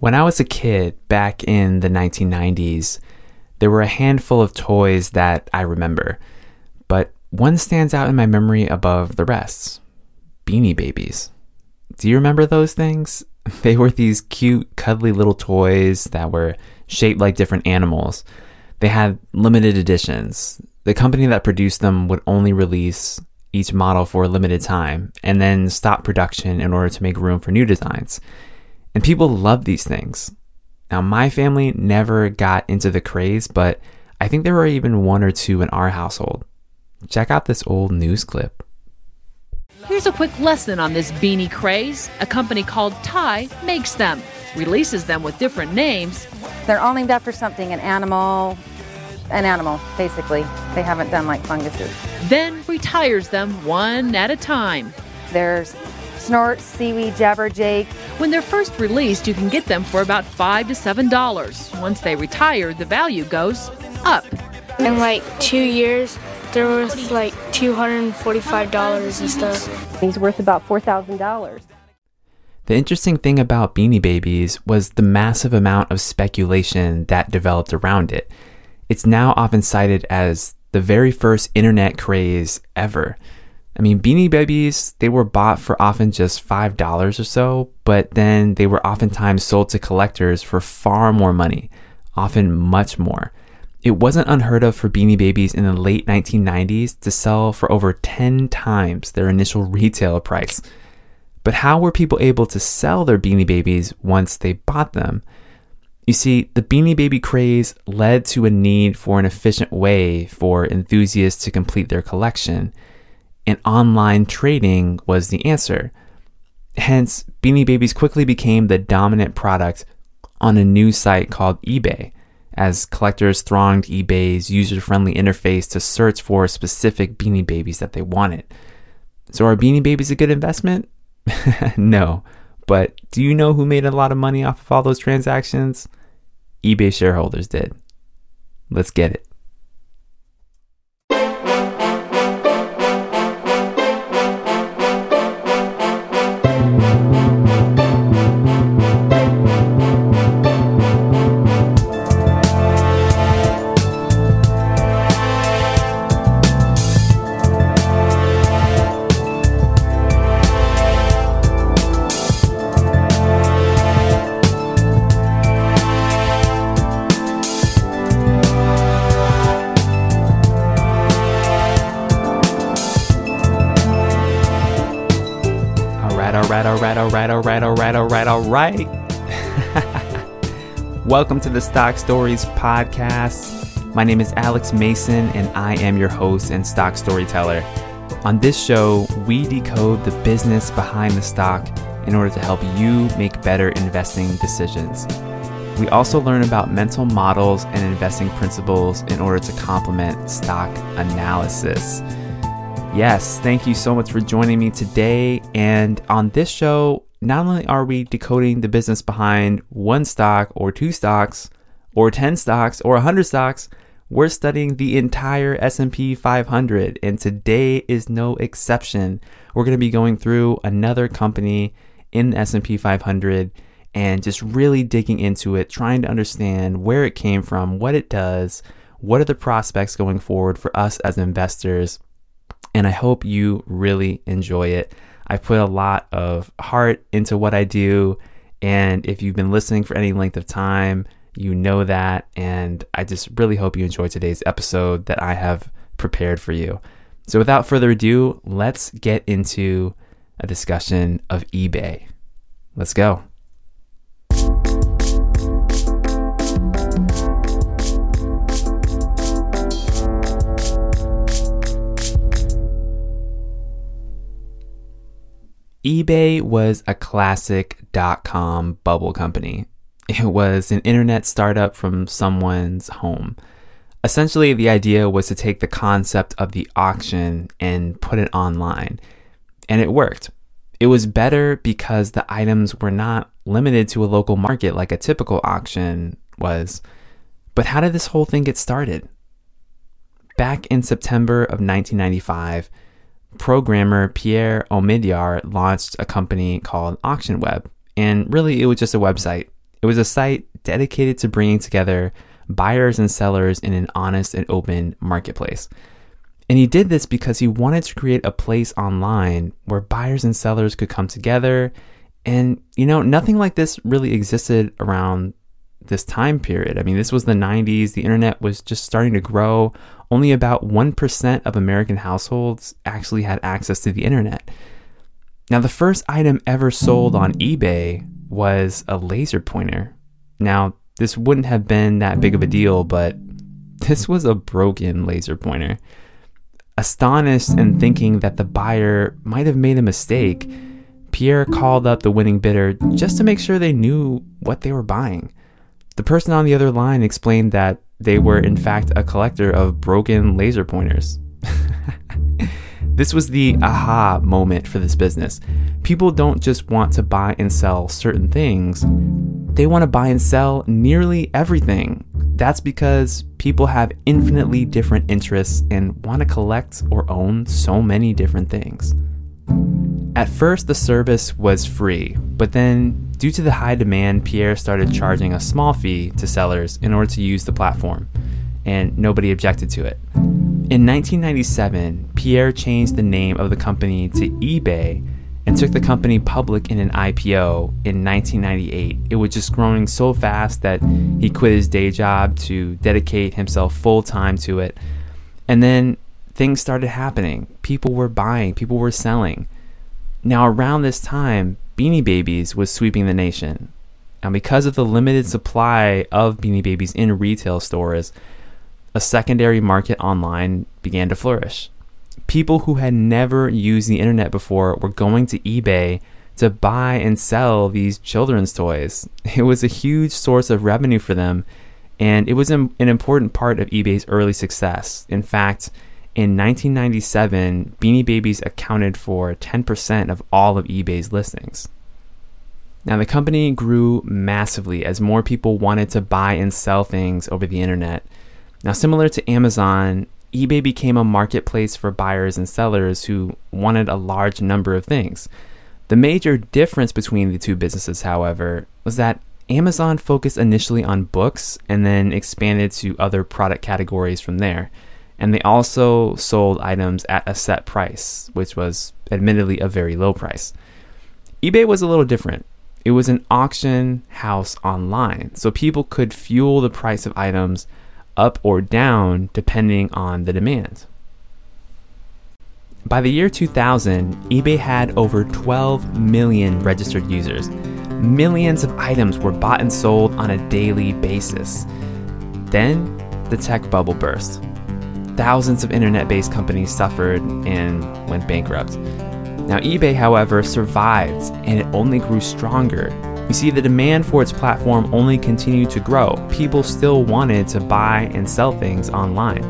When I was a kid back in the 1990s, there were a handful of toys that I remember, but one stands out in my memory above the rest Beanie Babies. Do you remember those things? They were these cute, cuddly little toys that were shaped like different animals. They had limited editions. The company that produced them would only release each model for a limited time and then stop production in order to make room for new designs. And people love these things. Now, my family never got into the craze, but I think there were even one or two in our household. Check out this old news clip. Here's a quick lesson on this beanie craze. A company called Ty makes them, releases them with different names. They're all named after something an animal, an animal, basically. They haven't done like funguses. Then retires them one at a time. There's Snort, Seaweed, Jabberjake. When they're first released, you can get them for about five to seven dollars. Once they retire, the value goes up. In like two years, they're worth like $245 and stuff. He's worth about $4,000. The interesting thing about Beanie Babies was the massive amount of speculation that developed around it. It's now often cited as the very first internet craze ever. I mean, Beanie Babies, they were bought for often just $5 or so, but then they were oftentimes sold to collectors for far more money, often much more. It wasn't unheard of for Beanie Babies in the late 1990s to sell for over 10 times their initial retail price. But how were people able to sell their Beanie Babies once they bought them? You see, the Beanie Baby craze led to a need for an efficient way for enthusiasts to complete their collection, and online trading was the answer. Hence, Beanie Babies quickly became the dominant product on a new site called eBay as collectors thronged eBay's user friendly interface to search for specific beanie babies that they wanted. So, are beanie babies a good investment? no. But do you know who made a lot of money off of all those transactions? eBay shareholders did. Let's get it. All right. Welcome to the Stock Stories podcast. My name is Alex Mason, and I am your host and stock storyteller. On this show, we decode the business behind the stock in order to help you make better investing decisions. We also learn about mental models and investing principles in order to complement stock analysis. Yes, thank you so much for joining me today. And on this show, not only are we decoding the business behind one stock or two stocks or 10 stocks or 100 stocks, we're studying the entire S&P 500 and today is no exception. We're going to be going through another company in the S&P 500 and just really digging into it, trying to understand where it came from, what it does, what are the prospects going forward for us as investors. And I hope you really enjoy it. I put a lot of heart into what I do. And if you've been listening for any length of time, you know that. And I just really hope you enjoy today's episode that I have prepared for you. So without further ado, let's get into a discussion of eBay. Let's go. eBay was a classic dot com bubble company. It was an internet startup from someone's home. Essentially, the idea was to take the concept of the auction and put it online. And it worked. It was better because the items were not limited to a local market like a typical auction was. But how did this whole thing get started? Back in September of 1995, programmer Pierre Omidyar launched a company called AuctionWeb. And really, it was just a website. It was a site dedicated to bringing together buyers and sellers in an honest and open marketplace. And he did this because he wanted to create a place online where buyers and sellers could come together. And, you know, nothing like this really existed around this time period. I mean, this was the 90s, the internet was just starting to grow. Only about 1% of American households actually had access to the internet. Now, the first item ever sold on eBay was a laser pointer. Now, this wouldn't have been that big of a deal, but this was a broken laser pointer. Astonished and thinking that the buyer might have made a mistake, Pierre called up the winning bidder just to make sure they knew what they were buying. The person on the other line explained that they were, in fact, a collector of broken laser pointers. this was the aha moment for this business. People don't just want to buy and sell certain things, they want to buy and sell nearly everything. That's because people have infinitely different interests and want to collect or own so many different things. At first, the service was free, but then, due to the high demand, Pierre started charging a small fee to sellers in order to use the platform, and nobody objected to it. In 1997, Pierre changed the name of the company to eBay and took the company public in an IPO in 1998. It was just growing so fast that he quit his day job to dedicate himself full time to it. And then things started happening. People were buying, people were selling. Now, around this time, Beanie Babies was sweeping the nation. And because of the limited supply of Beanie Babies in retail stores, a secondary market online began to flourish people who had never used the internet before were going to eBay to buy and sell these children's toys. It was a huge source of revenue for them, and it was an important part of eBay's early success. In fact, in 1997, Beanie Babies accounted for 10% of all of eBay's listings. Now, the company grew massively as more people wanted to buy and sell things over the internet. Now, similar to Amazon, eBay became a marketplace for buyers and sellers who wanted a large number of things. The major difference between the two businesses, however, was that Amazon focused initially on books and then expanded to other product categories from there. And they also sold items at a set price, which was admittedly a very low price. eBay was a little different. It was an auction house online, so people could fuel the price of items up or down depending on the demand. By the year 2000, eBay had over 12 million registered users. Millions of items were bought and sold on a daily basis. Then, the tech bubble burst. Thousands of internet based companies suffered and went bankrupt. Now, eBay, however, survived and it only grew stronger you see, the demand for its platform only continued to grow. People still wanted to buy and sell things online.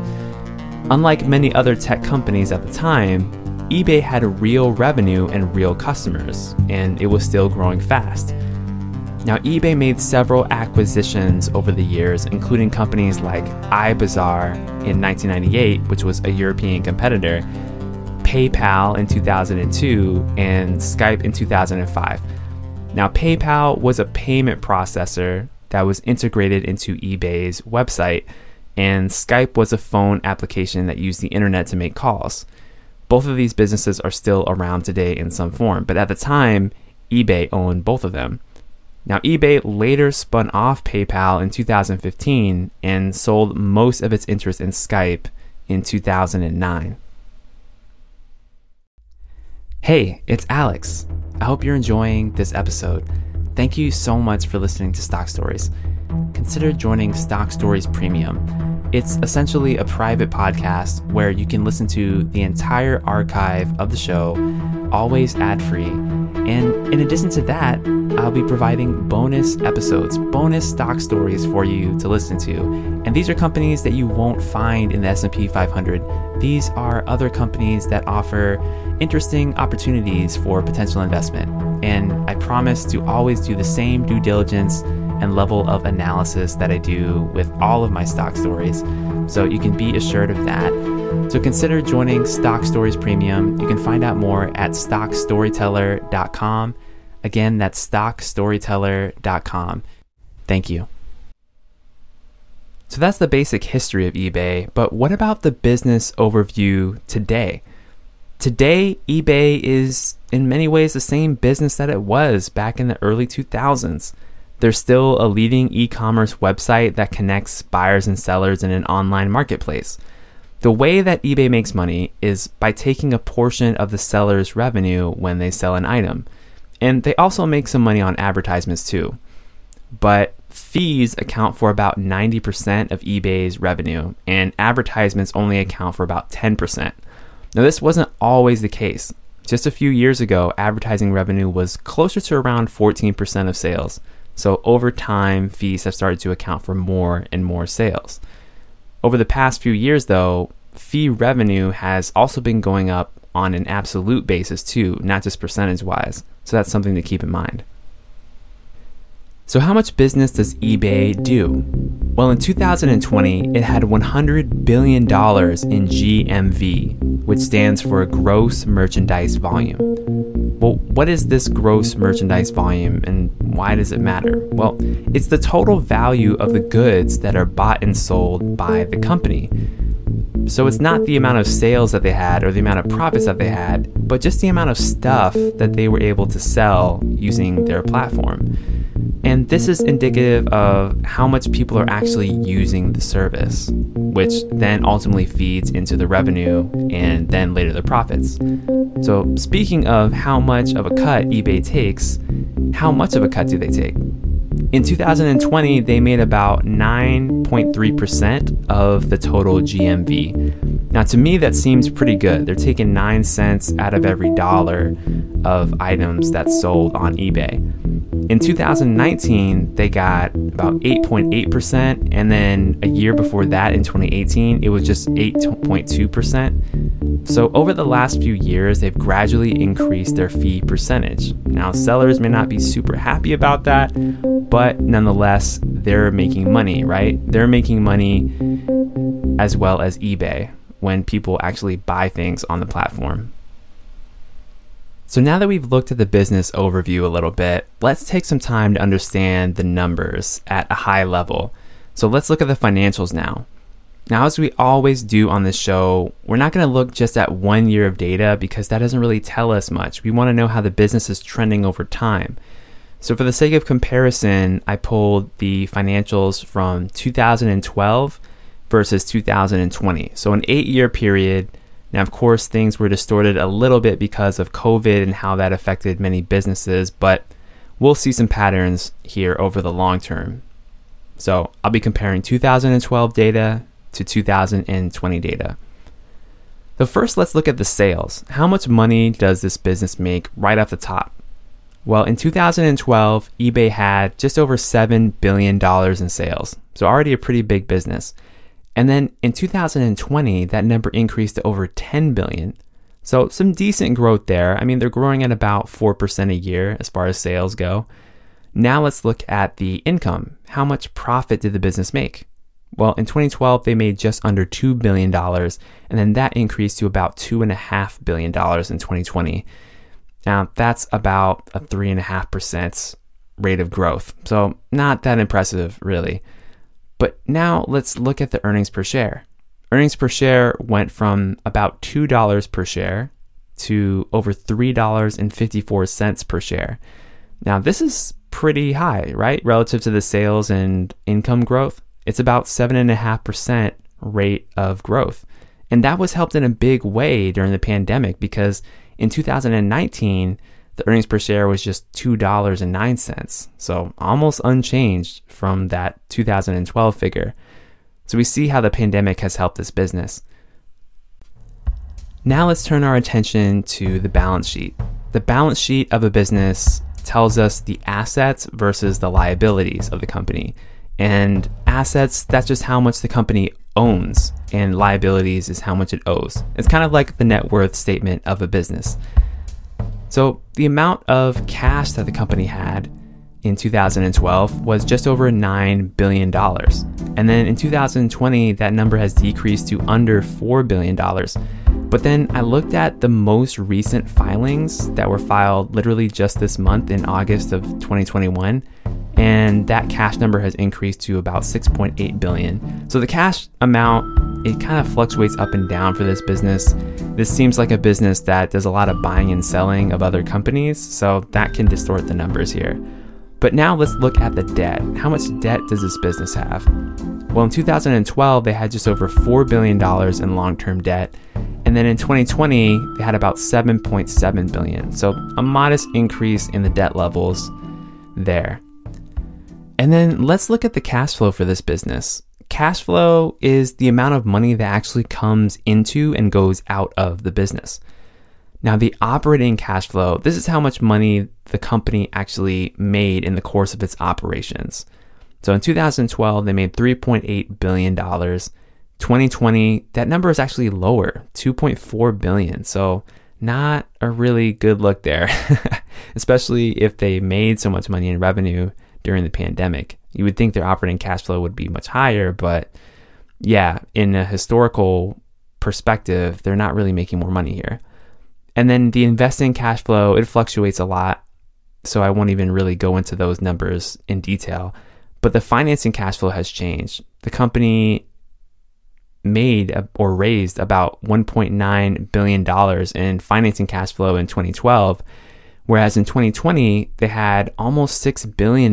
Unlike many other tech companies at the time, eBay had real revenue and real customers, and it was still growing fast. Now, eBay made several acquisitions over the years, including companies like iBazar in 1998, which was a European competitor, PayPal in 2002, and Skype in 2005. Now, PayPal was a payment processor that was integrated into eBay's website, and Skype was a phone application that used the internet to make calls. Both of these businesses are still around today in some form, but at the time, eBay owned both of them. Now, eBay later spun off PayPal in 2015 and sold most of its interest in Skype in 2009. Hey, it's Alex. I hope you're enjoying this episode. Thank you so much for listening to Stock Stories. Consider joining Stock Stories Premium. It's essentially a private podcast where you can listen to the entire archive of the show, always ad free. And in addition to that, I'll be providing bonus episodes, bonus stock stories for you to listen to. And these are companies that you won't find in the S&P 500. These are other companies that offer interesting opportunities for potential investment. And I promise to always do the same due diligence and level of analysis that I do with all of my stock stories. So you can be assured of that. So consider joining Stock Stories Premium. You can find out more at stockstoryteller.com. Again, that's stockstoryteller.com. Thank you. So that's the basic history of eBay, but what about the business overview today? Today, eBay is in many ways the same business that it was back in the early 2000s. They're still a leading e commerce website that connects buyers and sellers in an online marketplace. The way that eBay makes money is by taking a portion of the seller's revenue when they sell an item. And they also make some money on advertisements too. But fees account for about 90% of eBay's revenue, and advertisements only account for about 10%. Now, this wasn't always the case. Just a few years ago, advertising revenue was closer to around 14% of sales. So, over time, fees have started to account for more and more sales. Over the past few years, though, fee revenue has also been going up on an absolute basis, too, not just percentage wise. So, that's something to keep in mind. So, how much business does eBay do? Well, in 2020, it had $100 billion in GMV, which stands for Gross Merchandise Volume. Well, what is this gross merchandise volume and why does it matter? Well, it's the total value of the goods that are bought and sold by the company. So it's not the amount of sales that they had or the amount of profits that they had, but just the amount of stuff that they were able to sell using their platform. And this is indicative of how much people are actually using the service, which then ultimately feeds into the revenue and then later the profits. So, speaking of how much of a cut eBay takes, how much of a cut do they take? In 2020, they made about 9.3% of the total GMV. Now, to me, that seems pretty good. They're taking 9 cents out of every dollar of items that's sold on eBay. In 2019, they got about 8.8%, and then a year before that, in 2018, it was just 8.2%. So, over the last few years, they've gradually increased their fee percentage. Now, sellers may not be super happy about that, but nonetheless, they're making money, right? They're making money as well as eBay when people actually buy things on the platform. So now that we've looked at the business overview a little bit, let's take some time to understand the numbers at a high level. So let's look at the financials now. Now, as we always do on this show, we're not going to look just at one year of data because that doesn't really tell us much. We want to know how the business is trending over time. So, for the sake of comparison, I pulled the financials from 2012 versus 2020. So, an eight year period now, of course, things were distorted a little bit because of COVID and how that affected many businesses, but we'll see some patterns here over the long term. So, I'll be comparing 2012 data to 2020 data. So, first, let's look at the sales. How much money does this business make right off the top? Well, in 2012, eBay had just over $7 billion in sales, so already a pretty big business. And then in 2020, that number increased to over 10 billion. So some decent growth there. I mean, they're growing at about 4% a year as far as sales go. Now let's look at the income. How much profit did the business make? Well, in 2012, they made just under $2 billion, and then that increased to about $2.5 billion in 2020. Now, that's about a 3.5% rate of growth. So, not that impressive, really. But now let's look at the earnings per share. Earnings per share went from about $2 per share to over $3.54 per share. Now, this is pretty high, right? Relative to the sales and income growth. It's about 7.5% rate of growth. And that was helped in a big way during the pandemic because in 2019, the earnings per share was just $2.09, so almost unchanged from that 2012 figure. So we see how the pandemic has helped this business. Now let's turn our attention to the balance sheet. The balance sheet of a business tells us the assets versus the liabilities of the company. And assets, that's just how much the company owns, and liabilities is how much it owes. It's kind of like the net worth statement of a business. So, the amount of cash that the company had in 2012 was just over $9 billion. And then in 2020, that number has decreased to under $4 billion. But then I looked at the most recent filings that were filed literally just this month in August of 2021, and that cash number has increased to about 6.8 billion. So the cash amount it kind of fluctuates up and down for this business. This seems like a business that does a lot of buying and selling of other companies, so that can distort the numbers here. But now let's look at the debt. How much debt does this business have? Well, in 2012, they had just over $4 billion in long term debt. And then in 2020, they had about 7.7 billion. So a modest increase in the debt levels there. And then let's look at the cash flow for this business. Cash flow is the amount of money that actually comes into and goes out of the business. Now, the operating cash flow, this is how much money the company actually made in the course of its operations. So in 2012, they made $3.8 billion. 2020, that number is actually lower, 2.4 billion. So not a really good look there, especially if they made so much money in revenue during the pandemic. You would think their operating cash flow would be much higher, but yeah, in a historical perspective, they're not really making more money here. And then the investing cash flow, it fluctuates a lot. So I won't even really go into those numbers in detail. But the financing cash flow has changed. The company made or raised about $1.9 billion in financing cash flow in 2012 Whereas in 2020, they had almost $6 billion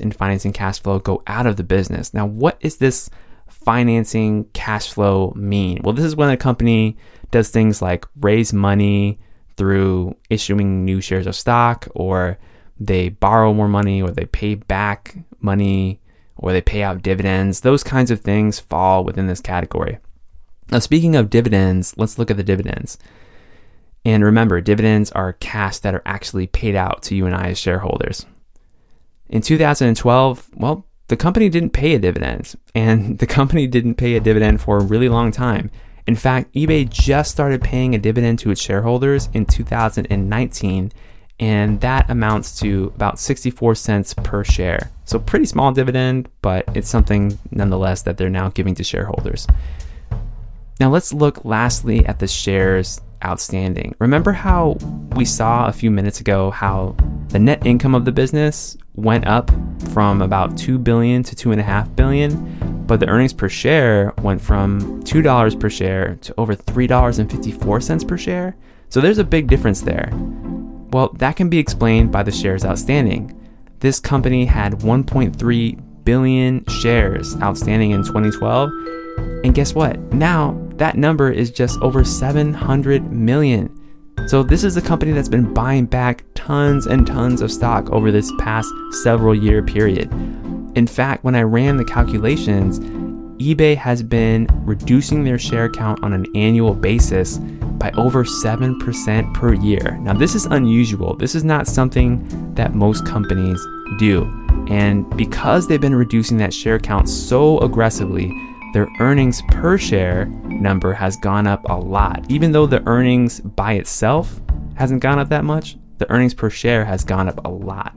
in financing cash flow go out of the business. Now, what is this financing cash flow mean? Well, this is when a company does things like raise money through issuing new shares of stock, or they borrow more money, or they pay back money, or they pay out dividends. Those kinds of things fall within this category. Now, speaking of dividends, let's look at the dividends. And remember, dividends are cash that are actually paid out to you and I as shareholders. In 2012, well, the company didn't pay a dividend, and the company didn't pay a dividend for a really long time. In fact, eBay just started paying a dividend to its shareholders in 2019, and that amounts to about 64 cents per share. So, pretty small dividend, but it's something nonetheless that they're now giving to shareholders. Now, let's look lastly at the shares outstanding. Remember how we saw a few minutes ago how the net income of the business went up from about 2 billion to 2.5 billion, but the earnings per share went from $2 per share to over $3.54 per share? So there's a big difference there. Well, that can be explained by the shares outstanding. This company had 1.3 billion shares outstanding in 2012. And guess what? Now that number is just over 700 million. So this is a company that's been buying back tons and tons of stock over this past several year period. In fact, when I ran the calculations, eBay has been reducing their share count on an annual basis by over 7% per year. Now, this is unusual. This is not something that most companies do. And because they've been reducing that share count so aggressively, their earnings per share number has gone up a lot. Even though the earnings by itself hasn't gone up that much, the earnings per share has gone up a lot.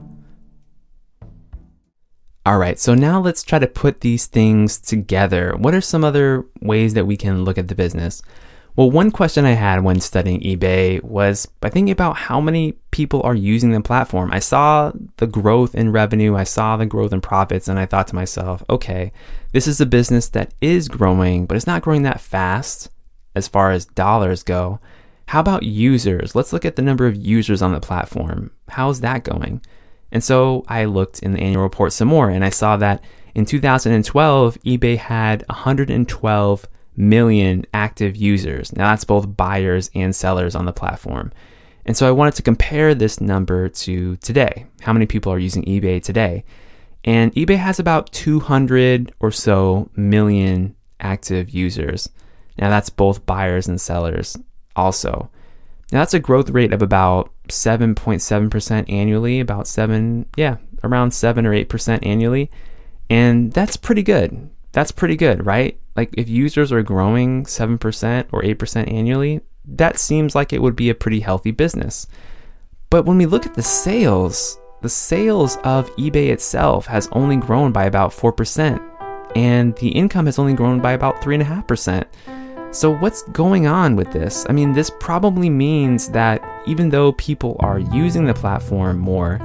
All right, so now let's try to put these things together. What are some other ways that we can look at the business? Well, one question I had when studying eBay was by thinking about how many people are using the platform. I saw the growth in revenue, I saw the growth in profits, and I thought to myself, okay, this is a business that is growing, but it's not growing that fast as far as dollars go. How about users? Let's look at the number of users on the platform. How's that going? And so I looked in the annual report some more and I saw that in 2012, eBay had 112 million active users. Now, that's both buyers and sellers on the platform. And so I wanted to compare this number to today. How many people are using eBay today? And eBay has about 200 or so million active users. Now, that's both buyers and sellers also. Now, that's a growth rate of about 7.7% annually, about 7, yeah, around 7 or 8% annually. And that's pretty good. That's pretty good, right? Like if users are growing 7% or 8% annually, that seems like it would be a pretty healthy business. But when we look at the sales, the sales of eBay itself has only grown by about 4%, and the income has only grown by about 3.5%. So, what's going on with this? I mean, this probably means that even though people are using the platform more,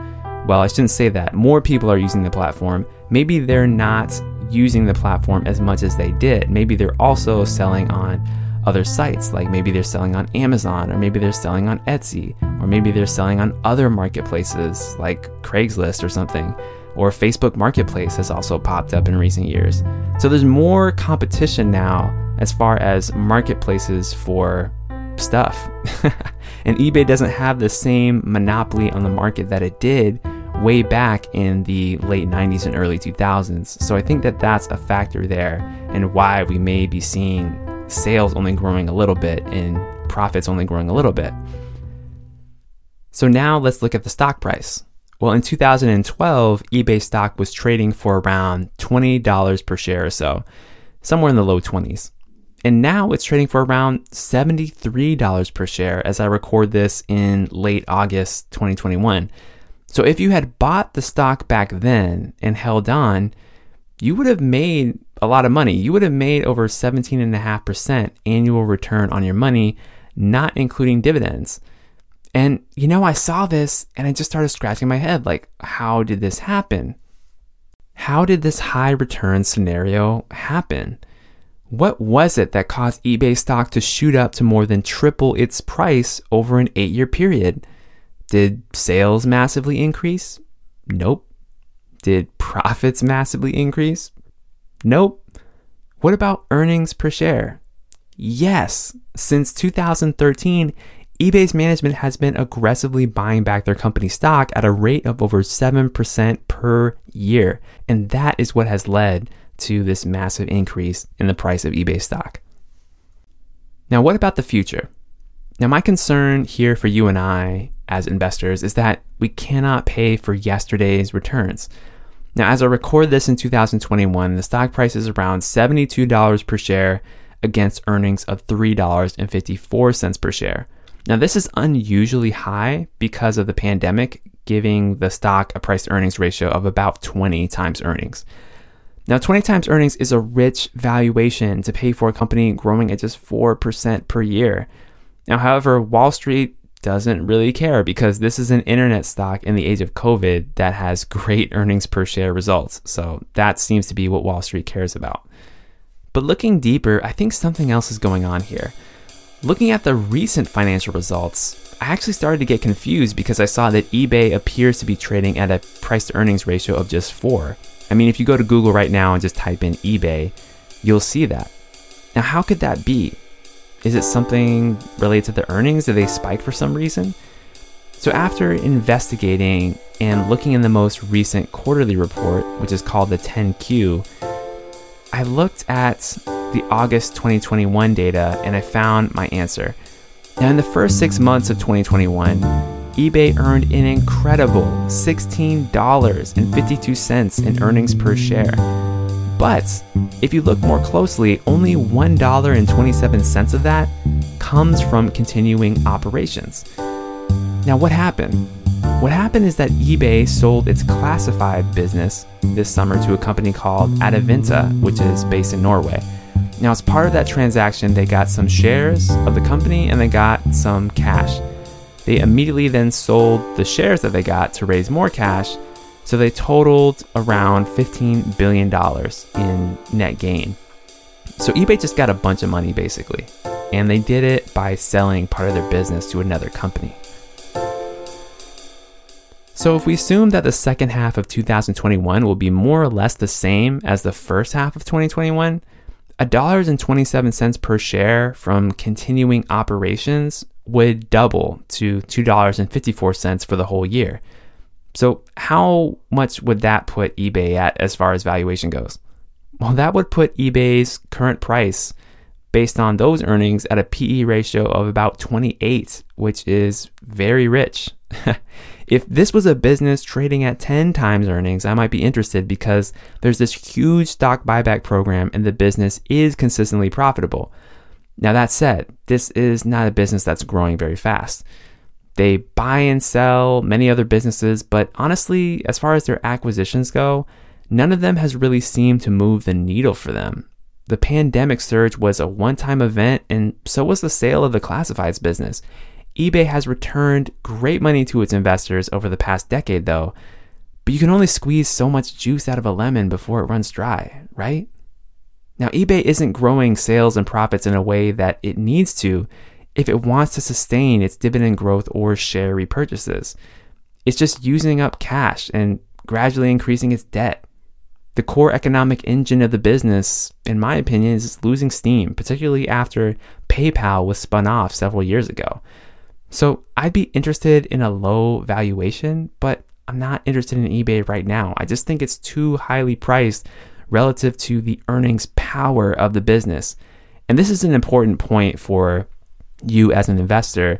well, I shouldn't say that. More people are using the platform. Maybe they're not using the platform as much as they did. Maybe they're also selling on other sites, like maybe they're selling on Amazon, or maybe they're selling on Etsy, or maybe they're selling on other marketplaces like Craigslist or something. Or Facebook Marketplace has also popped up in recent years. So there's more competition now as far as marketplaces for stuff. and eBay doesn't have the same monopoly on the market that it did way back in the late 90s and early 2000s. So I think that that's a factor there and why we may be seeing sales only growing a little bit and profits only growing a little bit. So now let's look at the stock price. Well, in 2012, eBay stock was trading for around $20 per share or so, somewhere in the low 20s. And now it's trading for around $73 per share as I record this in late August 2021. So if you had bought the stock back then and held on, you would have made a lot of money. You would have made over 17.5% annual return on your money, not including dividends. And you know, I saw this and I just started scratching my head like, how did this happen? How did this high return scenario happen? What was it that caused eBay stock to shoot up to more than triple its price over an eight year period? Did sales massively increase? Nope. Did profits massively increase? Nope. What about earnings per share? Yes. Since 2013, eBay's management has been aggressively buying back their company stock at a rate of over 7% per year. And that is what has led to this massive increase in the price of eBay stock. Now, what about the future? Now, my concern here for you and I as investors is that we cannot pay for yesterday's returns. Now, as I record this in 2021, the stock price is around $72 per share against earnings of $3.54 per share. Now, this is unusually high because of the pandemic, giving the stock a price earnings ratio of about 20 times earnings. Now, 20 times earnings is a rich valuation to pay for a company growing at just 4% per year. Now, however, Wall Street doesn't really care because this is an internet stock in the age of COVID that has great earnings per share results. So that seems to be what Wall Street cares about. But looking deeper, I think something else is going on here. Looking at the recent financial results, I actually started to get confused because I saw that eBay appears to be trading at a price to earnings ratio of just 4. I mean, if you go to Google right now and just type in eBay, you'll see that. Now, how could that be? Is it something related to the earnings? Did they spike for some reason? So, after investigating and looking in the most recent quarterly report, which is called the 10Q, I looked at the August 2021 data and I found my answer. Now, in the first six months of 2021, eBay earned an incredible $16.52 in earnings per share. But if you look more closely, only $1.27 of that comes from continuing operations. Now, what happened? What happened is that eBay sold its classified business this summer to a company called Adevinta, which is based in Norway. Now, as part of that transaction, they got some shares of the company and they got some cash. They immediately then sold the shares that they got to raise more cash so they totaled around $15 billion in net gain. So eBay just got a bunch of money basically, and they did it by selling part of their business to another company. So if we assume that the second half of 2021 will be more or less the same as the first half of 2021, $1.27 per share from continuing operations would double to $2.54 for the whole year. So, how much would that put eBay at as far as valuation goes? Well, that would put eBay's current price based on those earnings at a PE ratio of about 28, which is very rich. if this was a business trading at 10 times earnings, I might be interested because there's this huge stock buyback program and the business is consistently profitable. Now, that said, this is not a business that's growing very fast. They buy and sell many other businesses, but honestly, as far as their acquisitions go, none of them has really seemed to move the needle for them. The pandemic surge was a one time event, and so was the sale of the classifieds business. eBay has returned great money to its investors over the past decade, though, but you can only squeeze so much juice out of a lemon before it runs dry, right? Now, eBay isn't growing sales and profits in a way that it needs to if it wants to sustain its dividend growth or share repurchases. It's just using up cash and gradually increasing its debt. The core economic engine of the business, in my opinion, is losing steam, particularly after PayPal was spun off several years ago. So I'd be interested in a low valuation, but I'm not interested in eBay right now. I just think it's too highly priced relative to the earnings power of the business. And this is an important point for you as an investor.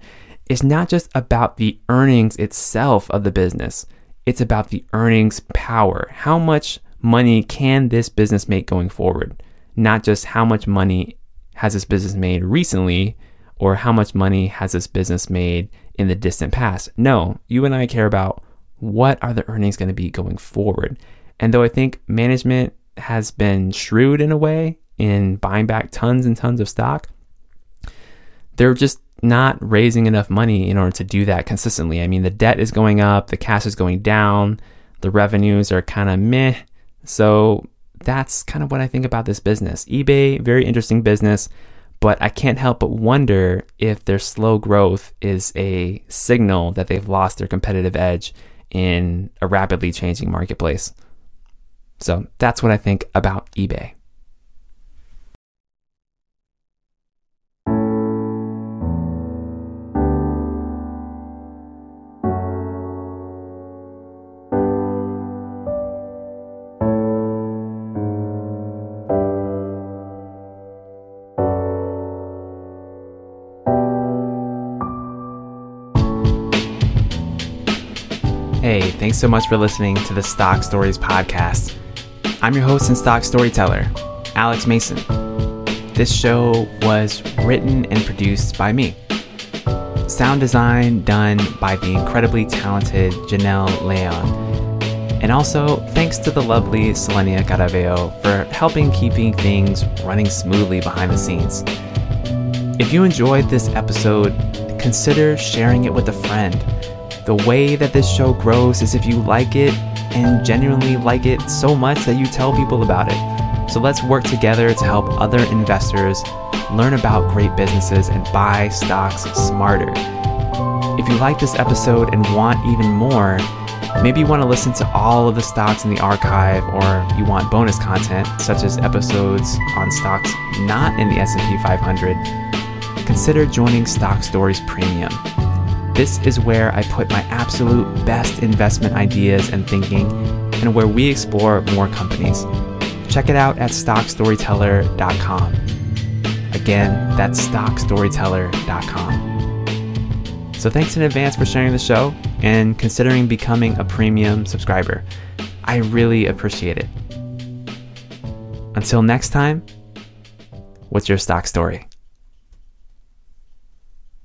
It's not just about the earnings itself of the business, it's about the earnings power. How much money can this business make going forward? Not just how much money has this business made recently or how much money has this business made in the distant past. No, you and I care about what are the earnings going to be going forward. And though I think management has been shrewd in a way in buying back tons and tons of stock, they're just not raising enough money in order to do that consistently. I mean, the debt is going up, the cash is going down, the revenues are kind of meh. So that's kind of what I think about this business. eBay, very interesting business. But I can't help but wonder if their slow growth is a signal that they've lost their competitive edge in a rapidly changing marketplace. So that's what I think about eBay. Thanks so much for listening to the Stock Stories podcast. I'm your host and stock storyteller, Alex Mason. This show was written and produced by me. Sound design done by the incredibly talented Janelle Leon. And also, thanks to the lovely Selenia Caraveo for helping keeping things running smoothly behind the scenes. If you enjoyed this episode, consider sharing it with a friend the way that this show grows is if you like it and genuinely like it so much that you tell people about it. So let's work together to help other investors learn about great businesses and buy stocks smarter. If you like this episode and want even more, maybe you want to listen to all of the stocks in the archive or you want bonus content such as episodes on stocks not in the S&P 500, consider joining Stock Stories Premium. This is where I put my absolute best investment ideas and thinking, and where we explore more companies. Check it out at stockstoryteller.com. Again, that's stockstoryteller.com. So thanks in advance for sharing the show and considering becoming a premium subscriber. I really appreciate it. Until next time, what's your stock story?